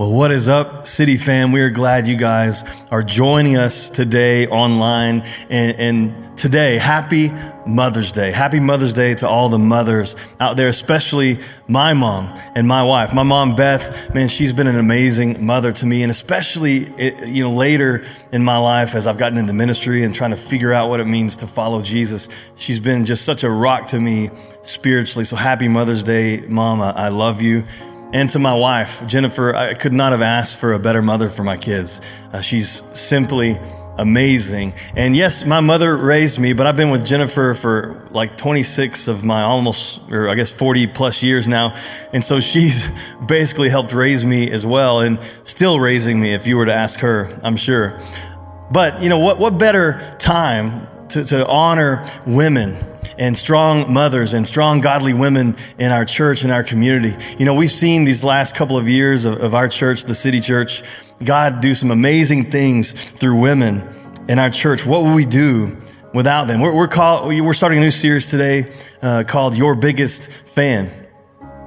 Well, what is up, City fam? We are glad you guys are joining us today online. And, and, today, happy Mother's Day. Happy Mother's Day to all the mothers out there, especially my mom and my wife. My mom, Beth, man, she's been an amazing mother to me. And especially, you know, later in my life, as I've gotten into ministry and trying to figure out what it means to follow Jesus, she's been just such a rock to me spiritually. So happy Mother's Day, mom. I, I love you. And to my wife, Jennifer, I could not have asked for a better mother for my kids. Uh, she's simply amazing. And yes, my mother raised me, but I've been with Jennifer for like 26 of my almost, or I guess 40 plus years now. And so she's basically helped raise me as well and still raising me if you were to ask her, I'm sure. But you know, what, what better time to, to honor women and strong mothers and strong godly women in our church and our community. You know, we've seen these last couple of years of, of our church, the city church, God do some amazing things through women in our church. What would we do without them? We're, we're, call, we're starting a new series today uh, called Your Biggest Fan.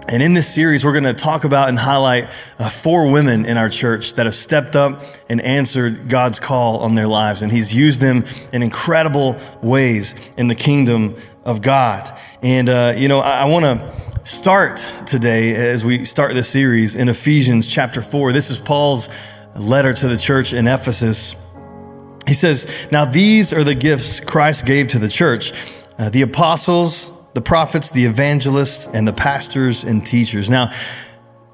And in this series, we're going to talk about and highlight uh, four women in our church that have stepped up and answered God's call on their lives. And He's used them in incredible ways in the kingdom of God. And, uh, you know, I, I want to start today as we start this series in Ephesians chapter 4. This is Paul's letter to the church in Ephesus. He says, Now these are the gifts Christ gave to the church uh, the apostles, the prophets, the evangelists, and the pastors and teachers. Now,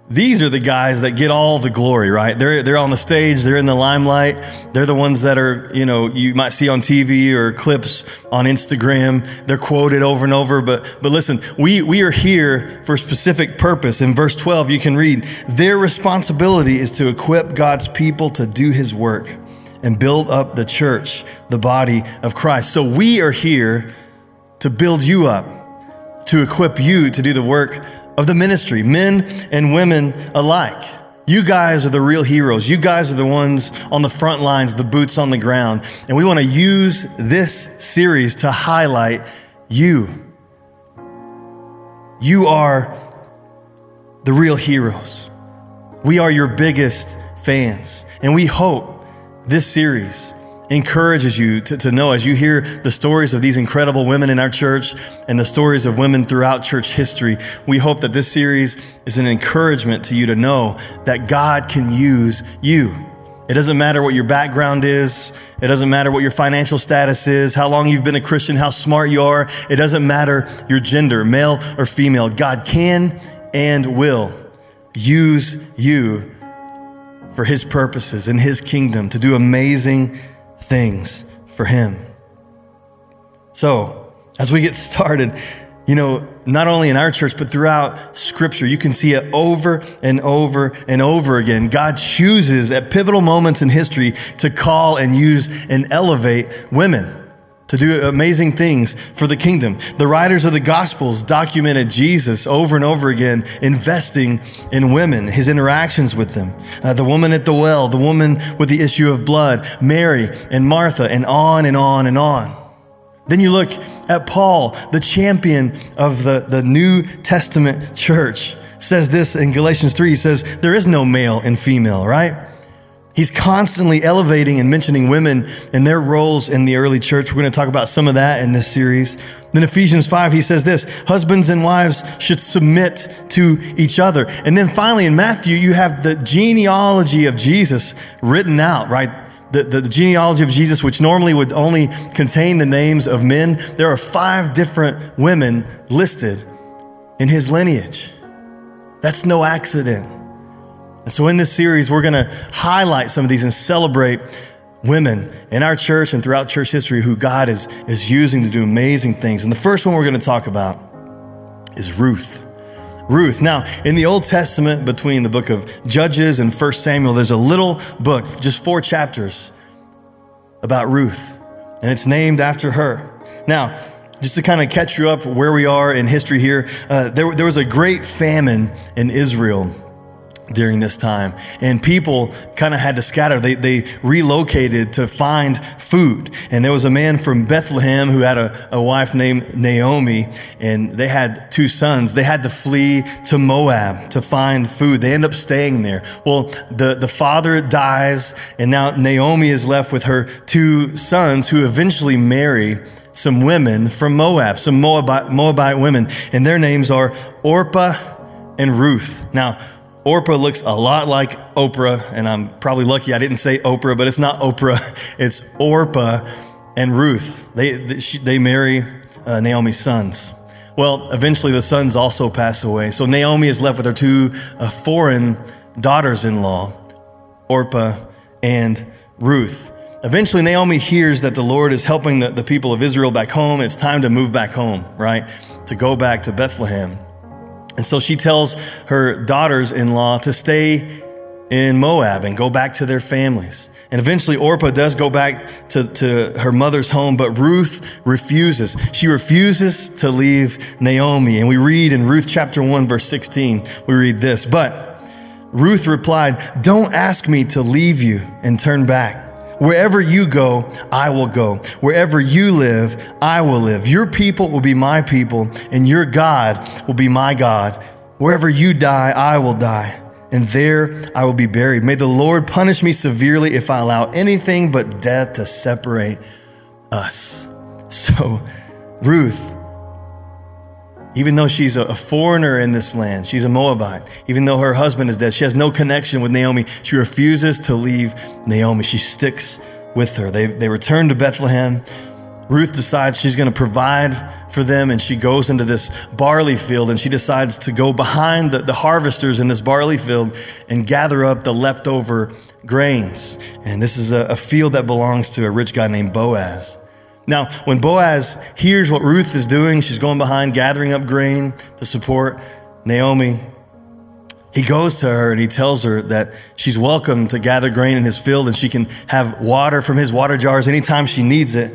these are the guys that get all the glory, right? They're, they're on the stage, they're in the limelight. They're the ones that are, you know, you might see on TV or clips on Instagram. They're quoted over and over. But, but listen, we, we are here for a specific purpose. In verse 12, you can read, their responsibility is to equip God's people to do his work and build up the church, the body of Christ. So we are here to build you up, to equip you to do the work of the ministry, men and women alike. You guys are the real heroes. You guys are the ones on the front lines, the boots on the ground. And we want to use this series to highlight you. You are the real heroes. We are your biggest fans. And we hope this series encourages you to, to know as you hear the stories of these incredible women in our church and the stories of women throughout church history. We hope that this series is an encouragement to you to know that God can use you. It doesn't matter what your background is. It doesn't matter what your financial status is, how long you've been a Christian, how smart you are. It doesn't matter your gender, male or female. God can and will use you for his purposes in his kingdom to do amazing things for Him. So, as we get started, you know, not only in our church, but throughout Scripture, you can see it over and over and over again. God chooses at pivotal moments in history to call and use and elevate women to do amazing things for the kingdom. The writers of the Gospels documented Jesus over and over again, investing in women, his interactions with them. Uh, the woman at the well, the woman with the issue of blood, Mary and Martha, and on and on and on. Then you look at Paul, the champion of the, the New Testament church, says this in Galatians 3. He says, There is no male and female, right? He's constantly elevating and mentioning women and their roles in the early church. We're going to talk about some of that in this series. Then Ephesians 5, he says this husbands and wives should submit to each other. And then finally in Matthew, you have the genealogy of Jesus written out, right? The, the, the, genealogy of Jesus, which normally would only contain the names of men, there are five different women listed in his lineage. That's no accident. And so in this series, we're going to highlight some of these and celebrate women in our church and throughout church history who God is, is using to do amazing things. And the first one we're going to talk about is Ruth. Ruth. Now, in the Old Testament, between the book of Judges and First Samuel, there's a little book, just four chapters, about Ruth, and it's named after her. Now, just to kind of catch you up where we are in history here, uh, there, there was a great famine in Israel during this time. And people kind of had to scatter. They, they relocated to find food. And there was a man from Bethlehem who had a, a wife named Naomi, and they had two sons. They had to flee to Moab to find food. They end up staying there. Well, the, the father dies, and now Naomi is left with her two sons who eventually marry some women from Moab, some Moabite, Moabite women, and their names are Orpah and Ruth. Now, Orpah looks a lot like Oprah, and I'm probably lucky I didn't say Oprah, but it's not Oprah. It's Orpah and Ruth. They, they marry uh, Naomi's sons. Well, eventually the sons also pass away. So Naomi is left with her two uh, foreign daughters in law, Orpah and Ruth. Eventually, Naomi hears that the Lord is helping the, the people of Israel back home. It's time to move back home, right? To go back to Bethlehem. And so she tells her daughters in law to stay in Moab and go back to their families. And eventually, Orpah does go back to, to her mother's home, but Ruth refuses. She refuses to leave Naomi. And we read in Ruth chapter 1, verse 16, we read this But Ruth replied, Don't ask me to leave you and turn back. Wherever you go, I will go. Wherever you live, I will live. Your people will be my people, and your God will be my God. Wherever you die, I will die, and there I will be buried. May the Lord punish me severely if I allow anything but death to separate us. So, Ruth, even though she's a foreigner in this land, she's a Moabite, even though her husband is dead, she has no connection with Naomi. She refuses to leave Naomi. She sticks with her. They, they return to Bethlehem. Ruth decides she's going to provide for them and she goes into this barley field and she decides to go behind the, the harvesters in this barley field and gather up the leftover grains. And this is a, a field that belongs to a rich guy named Boaz. Now, when Boaz hears what Ruth is doing, she's going behind gathering up grain to support Naomi. He goes to her and he tells her that she's welcome to gather grain in his field and she can have water from his water jars anytime she needs it.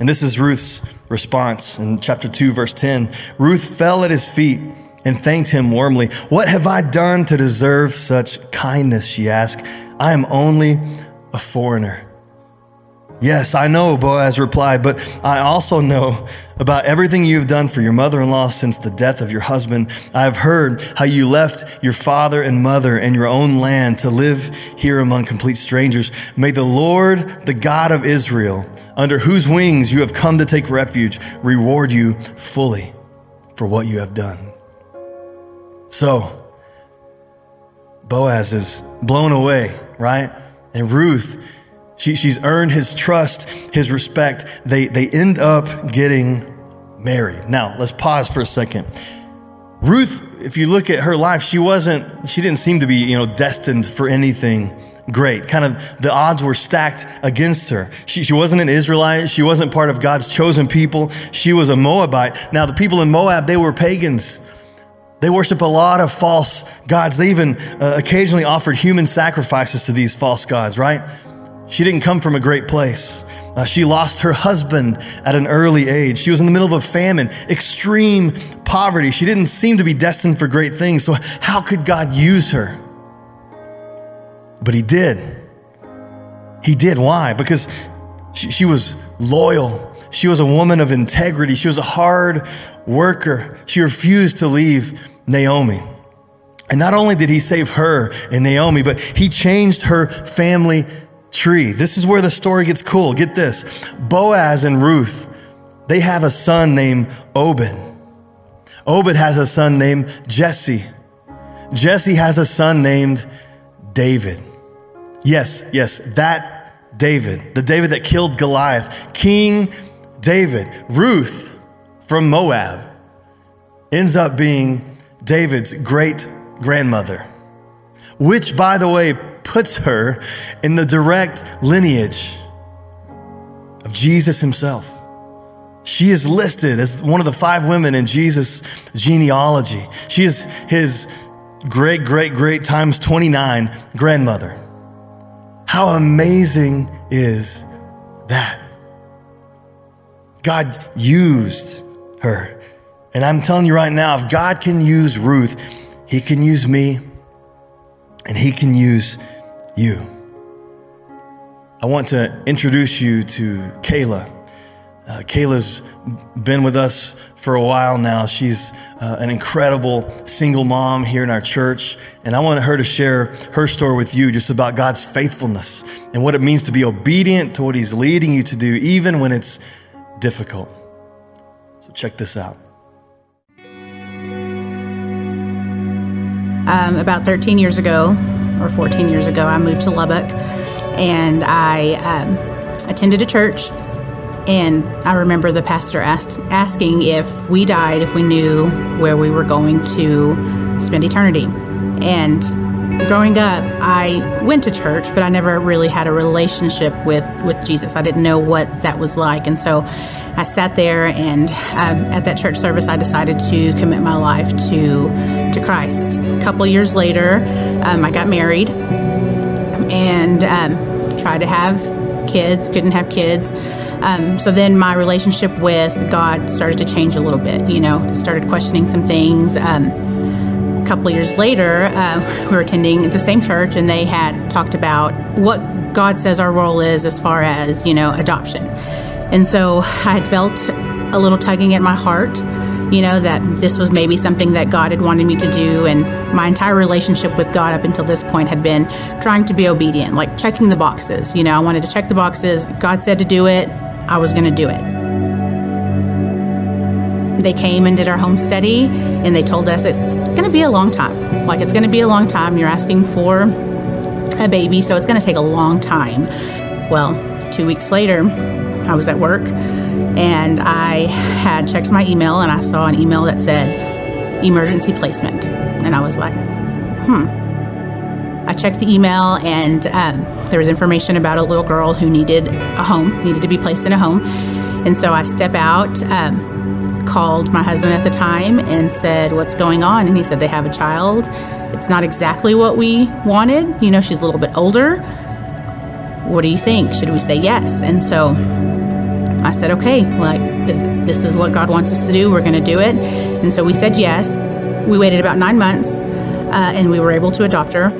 And this is Ruth's response in chapter 2, verse 10. Ruth fell at his feet and thanked him warmly. What have I done to deserve such kindness? She asked. I am only a foreigner Yes, I know, Boaz replied, but I also know about everything you've done for your mother in law since the death of your husband. I have heard how you left your father and mother and your own land to live here among complete strangers. May the Lord, the God of Israel, under whose wings you have come to take refuge, reward you fully for what you have done. So, Boaz is blown away, right? And Ruth she, she's earned his trust, his respect. They, they end up getting married. Now, let's pause for a second. Ruth, if you look at her life, she wasn't, she didn't seem to be, you know, destined for anything great. Kind of the odds were stacked against her. She, she wasn't an Israelite. She wasn't part of God's chosen people. She was a Moabite. Now, the people in Moab, they were pagans. They worship a lot of false gods. They even uh, occasionally offered human sacrifices to these false gods, right? She didn't come from a great place. Uh, she lost her husband at an early age. She was in the middle of a famine, extreme poverty. She didn't seem to be destined for great things. So, how could God use her? But He did. He did. Why? Because she, she was loyal. She was a woman of integrity. She was a hard worker. She refused to leave Naomi. And not only did he save her and Naomi, but he changed her family tree. This is where the story gets cool. Get this Boaz and Ruth, they have a son named Obed. Obed has a son named Jesse. Jesse has a son named David. Yes, yes, that David, the David that killed Goliath, King David. Ruth from Moab ends up being David's great grandmother, which, by the way, puts her in the direct lineage of Jesus himself. She is listed as one of the five women in Jesus' genealogy. She is his great, great, great times 29 grandmother. How amazing is that? God used her. And I'm telling you right now, if God can use Ruth, he can use me and He can use you. I want to introduce you to Kayla. Uh, Kayla's been with us for a while now. She's uh, an incredible single mom here in our church. And I want her to share her story with you just about God's faithfulness and what it means to be obedient to what He's leading you to do, even when it's difficult. So, check this out. Um, about 13 years ago, or 14 years ago, I moved to Lubbock and I um, attended a church and I remember the pastor asked, asking if we died, if we knew where we were going to spend eternity. And growing up, I went to church, but I never really had a relationship with, with Jesus. I didn't know what that was like. And so I sat there, and um, at that church service, I decided to commit my life to, to Christ. A couple years later, um, I got married and um, tried to have kids, couldn't have kids. Um, so then my relationship with God started to change a little bit. You know, started questioning some things. Um, couple years later, uh, we were attending the same church, and they had talked about what God says our role is as far as you know adoption. And so I had felt a little tugging at my heart, you know, that this was maybe something that God had wanted me to do. And my entire relationship with God up until this point had been trying to be obedient, like checking the boxes. You know, I wanted to check the boxes. God said to do it. I was going to do it. They came and did our home study, and they told us it's going to be a long time. Like, it's going to be a long time. You're asking for a baby, so it's going to take a long time. Well, two weeks later, I was at work and I had checked my email and I saw an email that said emergency placement. And I was like, hmm. I checked the email and um, there was information about a little girl who needed a home, needed to be placed in a home. And so I step out, um, called my husband at the time and said, What's going on? And he said, They have a child. It's not exactly what we wanted. You know, she's a little bit older. What do you think? Should we say yes? And so I said, Okay, like, this is what God wants us to do. We're going to do it. And so we said yes. We waited about nine months uh, and we were able to adopt her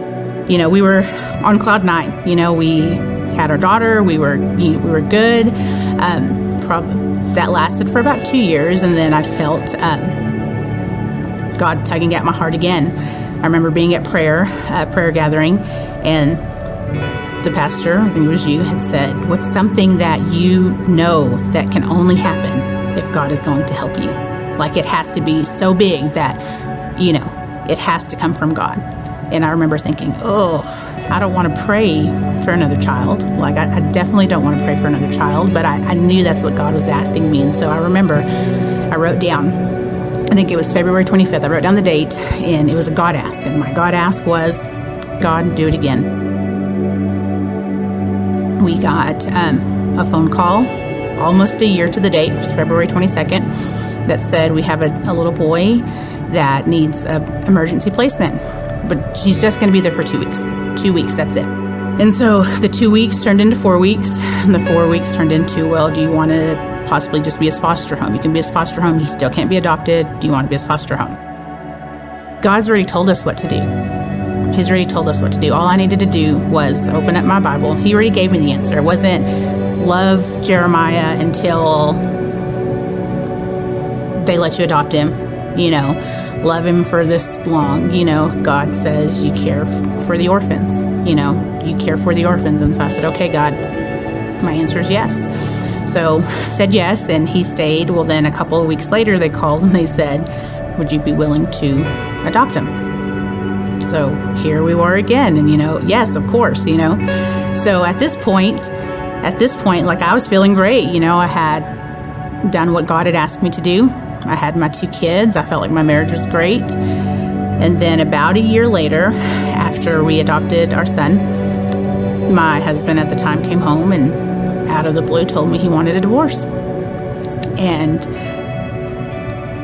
you know, we were on cloud nine. You know, we had our daughter. We were we were good. Um, prob- that lasted for about two years, and then I felt um, God tugging at my heart again. I remember being at prayer, uh, prayer gathering, and the pastor, I think it was you, had said, "What's something that you know that can only happen if God is going to help you? Like it has to be so big that, you know, it has to come from God." And I remember thinking, oh, I don't want to pray for another child. Like, I, I definitely don't want to pray for another child, but I, I knew that's what God was asking me. And so I remember I wrote down, I think it was February 25th, I wrote down the date, and it was a God ask. And my God ask was, God, do it again. We got um, a phone call almost a year to the date, it was February 22nd, that said, We have a, a little boy that needs an emergency placement but she's just going to be there for two weeks. Two weeks, that's it. And so the two weeks turned into four weeks, and the four weeks turned into, well, do you want to possibly just be his foster home? You can be his foster home, he still can't be adopted. Do you want to be his foster home? God's already told us what to do. He's already told us what to do. All I needed to do was open up my Bible. He already gave me the answer. It wasn't love Jeremiah until they let you adopt him, you know love him for this long. You know, God says you care f- for the orphans. You know, you care for the orphans. And so I said, okay, God, my answer is yes. So said yes, and he stayed. Well, then a couple of weeks later, they called and they said, would you be willing to adopt him? So here we were again, and you know, yes, of course, you know. So at this point, at this point, like I was feeling great, you know, I had done what God had asked me to do. I had my two kids. I felt like my marriage was great. And then about a year later, after we adopted our son, my husband at the time came home and out of the blue told me he wanted a divorce. And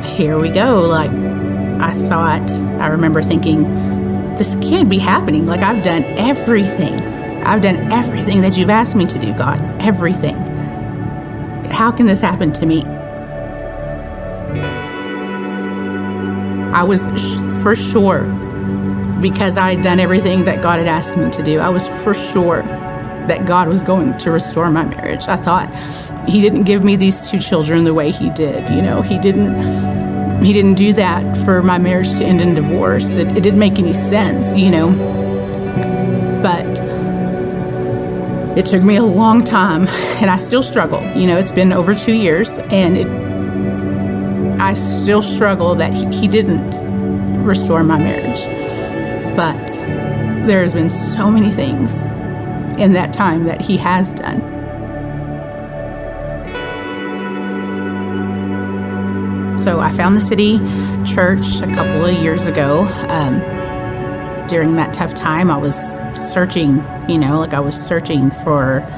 here we go. Like, I thought, I remember thinking, this can't be happening. Like, I've done everything. I've done everything that you've asked me to do, God. Everything. How can this happen to me? I was sh- for sure because I had done everything that God had asked me to do. I was for sure that God was going to restore my marriage. I thought he didn't give me these two children the way he did. You know, he didn't he didn't do that for my marriage to end in divorce. It, it didn't make any sense, you know. But it took me a long time and I still struggle. You know, it's been over two years and it I still struggle that he, he didn't restore my marriage. But there's been so many things in that time that he has done. So I found the city church a couple of years ago. Um, during that tough time, I was searching, you know, like I was searching for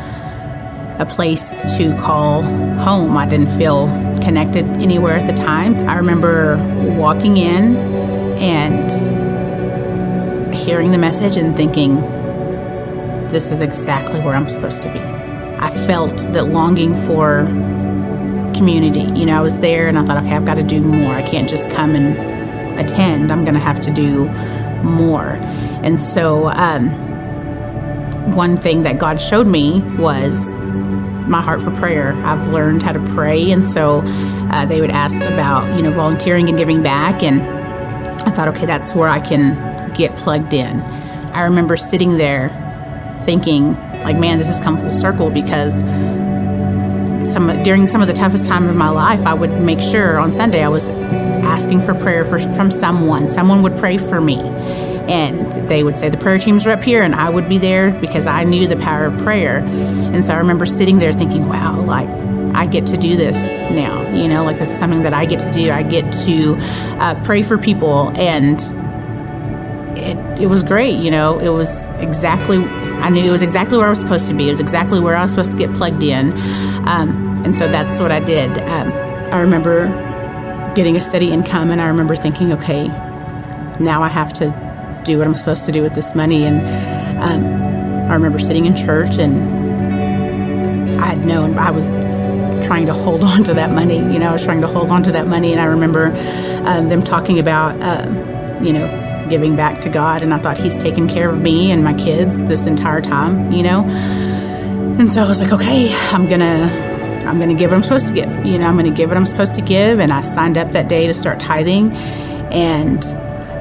a place to call home. I didn't feel connected anywhere at the time. I remember walking in and hearing the message and thinking, this is exactly where I'm supposed to be. I felt that longing for community. You know, I was there and I thought, okay, I've got to do more. I can't just come and attend. I'm going to have to do more. And so, um, one thing that God showed me was my heart for prayer. I've learned how to pray, and so uh, they would ask about you know volunteering and giving back, and I thought, okay, that's where I can get plugged in. I remember sitting there thinking, like, man, this has come full circle because some during some of the toughest time of my life, I would make sure on Sunday I was asking for prayer for, from someone. Someone would pray for me. And they would say the prayer teams are up here, and I would be there because I knew the power of prayer. And so I remember sitting there thinking, wow, like I get to do this now. You know, like this is something that I get to do. I get to uh, pray for people, and it, it was great. You know, it was exactly, I knew it was exactly where I was supposed to be. It was exactly where I was supposed to get plugged in. Um, and so that's what I did. Um, I remember getting a steady income, and I remember thinking, okay, now I have to do what I'm supposed to do with this money. And um, I remember sitting in church, and I had known I was trying to hold on to that money. You know, I was trying to hold on to that money, and I remember um, them talking about, uh, you know, giving back to God, and I thought He's taken care of me and my kids this entire time. You know, and so I was like, okay, I'm gonna. I'm going to give what I'm supposed to give. You know, I'm going to give what I'm supposed to give. And I signed up that day to start tithing. And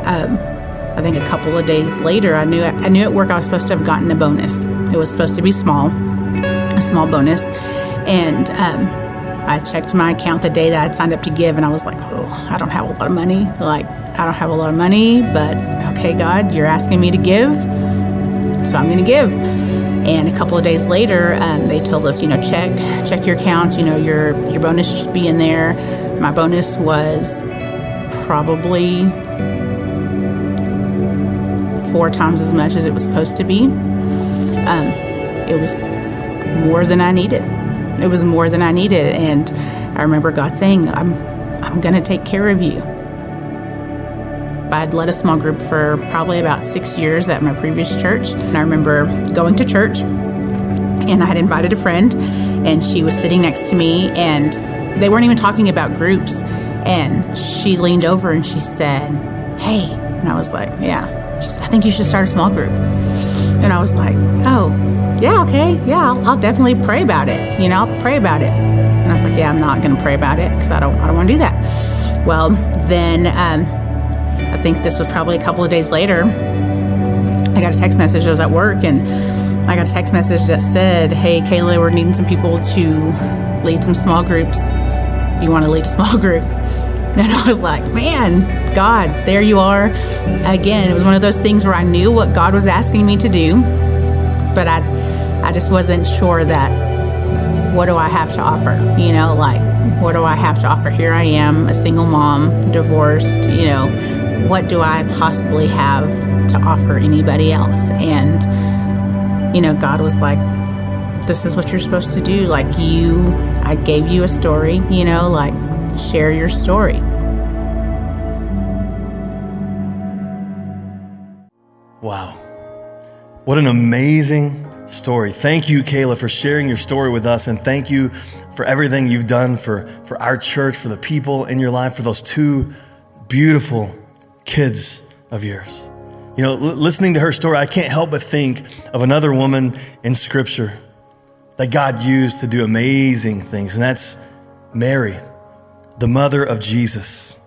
um, I think a couple of days later, I knew I knew at work I was supposed to have gotten a bonus. It was supposed to be small, a small bonus. And um, I checked my account the day that I'd signed up to give, and I was like, oh, I don't have a lot of money. Like, I don't have a lot of money, but okay, God, you're asking me to give, so I'm going to give. And a couple of days later, um, they told us, you know, check check your accounts. You know, your your bonus should be in there. My bonus was probably four times as much as it was supposed to be. Um, it was more than I needed. It was more than I needed, and I remember God saying, "I'm I'm going to take care of you." I'd led a small group for probably about six years at my previous church. And I remember going to church and I had invited a friend and she was sitting next to me and they weren't even talking about groups. And she leaned over and she said, Hey. And I was like, Yeah. Said, I think you should start a small group. And I was like, Oh, yeah, okay. Yeah, I'll, I'll definitely pray about it. You know, I'll pray about it. And I was like, Yeah, I'm not going to pray about it because I don't, I don't want to do that. Well, then, um, I think this was probably a couple of days later. I got a text message. I was at work and I got a text message that said, Hey, Kayla, we're needing some people to lead some small groups. You want to lead a small group? And I was like, Man, God, there you are. Again, it was one of those things where I knew what God was asking me to do, but I, I just wasn't sure that what do I have to offer? You know, like, what do I have to offer? Here I am, a single mom, divorced, you know, what do I possibly have to offer anybody else? And, you know, God was like, this is what you're supposed to do. Like, you, I gave you a story, you know, like, share your story. Wow. What an amazing story. Thank you, Kayla, for sharing your story with us. And thank you for everything you've done for, for our church, for the people in your life, for those two beautiful kids of yours. You know, l- listening to her story, I can't help but think of another woman in Scripture that God used to do amazing things, and that's Mary, the mother of Jesus.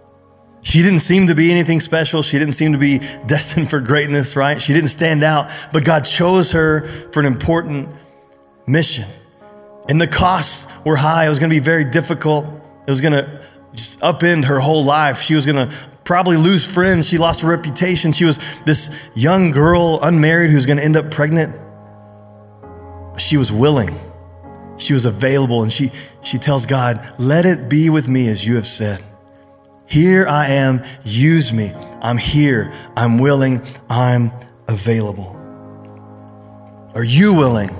She didn't seem to be anything special. She didn't seem to be destined for greatness, right? She didn't stand out, but God chose her for an important mission. And the costs were high. It was going to be very difficult. It was going to just upend her whole life. She was going to probably lose friends. She lost her reputation. She was this young girl, unmarried, who's going to end up pregnant. She was willing. She was available. And she, she tells God, Let it be with me as you have said. Here I am. Use me. I'm here. I'm willing. I'm available. Are you willing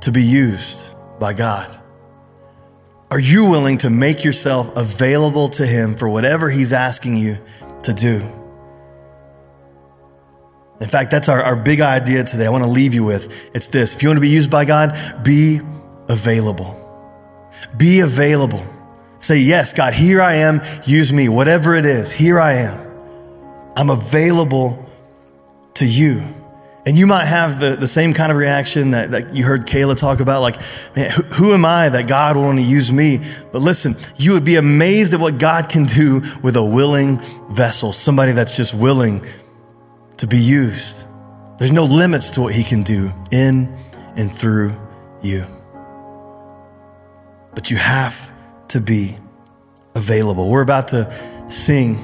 to be used by God? Are you willing to make yourself available to Him for whatever He's asking you to do? In fact, that's our, our big idea today. I want to leave you with it's this. If you want to be used by God, be available. Be available. Say, Yes, God, here I am. Use me. Whatever it is, here I am. I'm available to you. And you might have the, the same kind of reaction that, that you heard Kayla talk about, like, man, who, who am I that God will want to use me? But listen, you would be amazed at what God can do with a willing vessel, somebody that's just willing to be used. There's no limits to what He can do in and through you. But you have to be available. We're about to sing.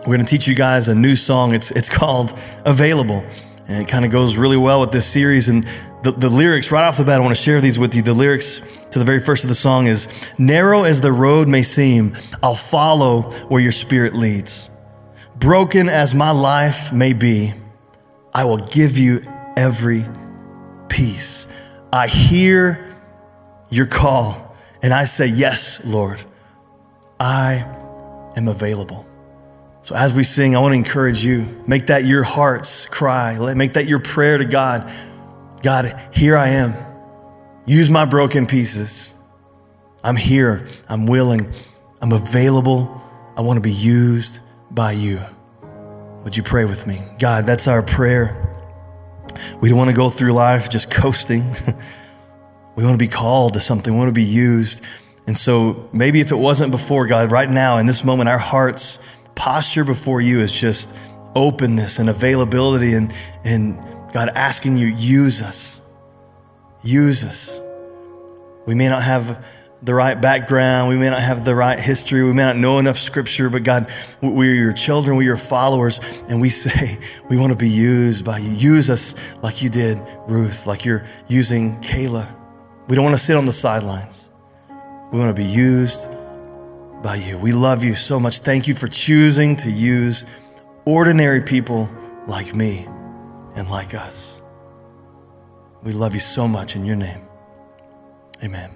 We're going to teach you guys a new song. It's, it's called Available. And it kind of goes really well with this series. And the, the lyrics, right off the bat, I want to share these with you. The lyrics to the very first of the song is Narrow as the road may seem, I'll follow where your spirit leads. Broken as my life may be, I will give you every piece. I hear your call, and I say, Yes, Lord, I am available. So as we sing, I want to encourage you, make that your heart's cry. Let make that your prayer to God. God, here I am. Use my broken pieces. I'm here. I'm willing. I'm available. I want to be used by you. Would you pray with me? God, that's our prayer. We don't want to go through life just coasting. we want to be called to something. We want to be used. And so maybe if it wasn't before, God, right now in this moment, our hearts posture before you is just openness and availability and, and God asking you, use us. Use us. We may not have the right background. We may not have the right history. We may not know enough scripture, but God, we're your children. We're your followers. And we say, we want to be used by you. Use us like you did Ruth, like you're using Kayla. We don't want to sit on the sidelines. We want to be used by you. We love you so much. Thank you for choosing to use ordinary people like me and like us. We love you so much in your name. Amen.